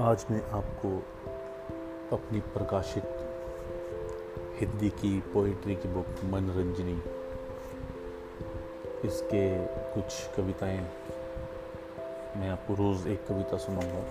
आज मैं आपको अपनी प्रकाशित हिंदी की पोइट्री की बुक मनोरंजनी, इसके कुछ कविताएँ मैं आपको रोज़ एक कविता सुनाऊँगा।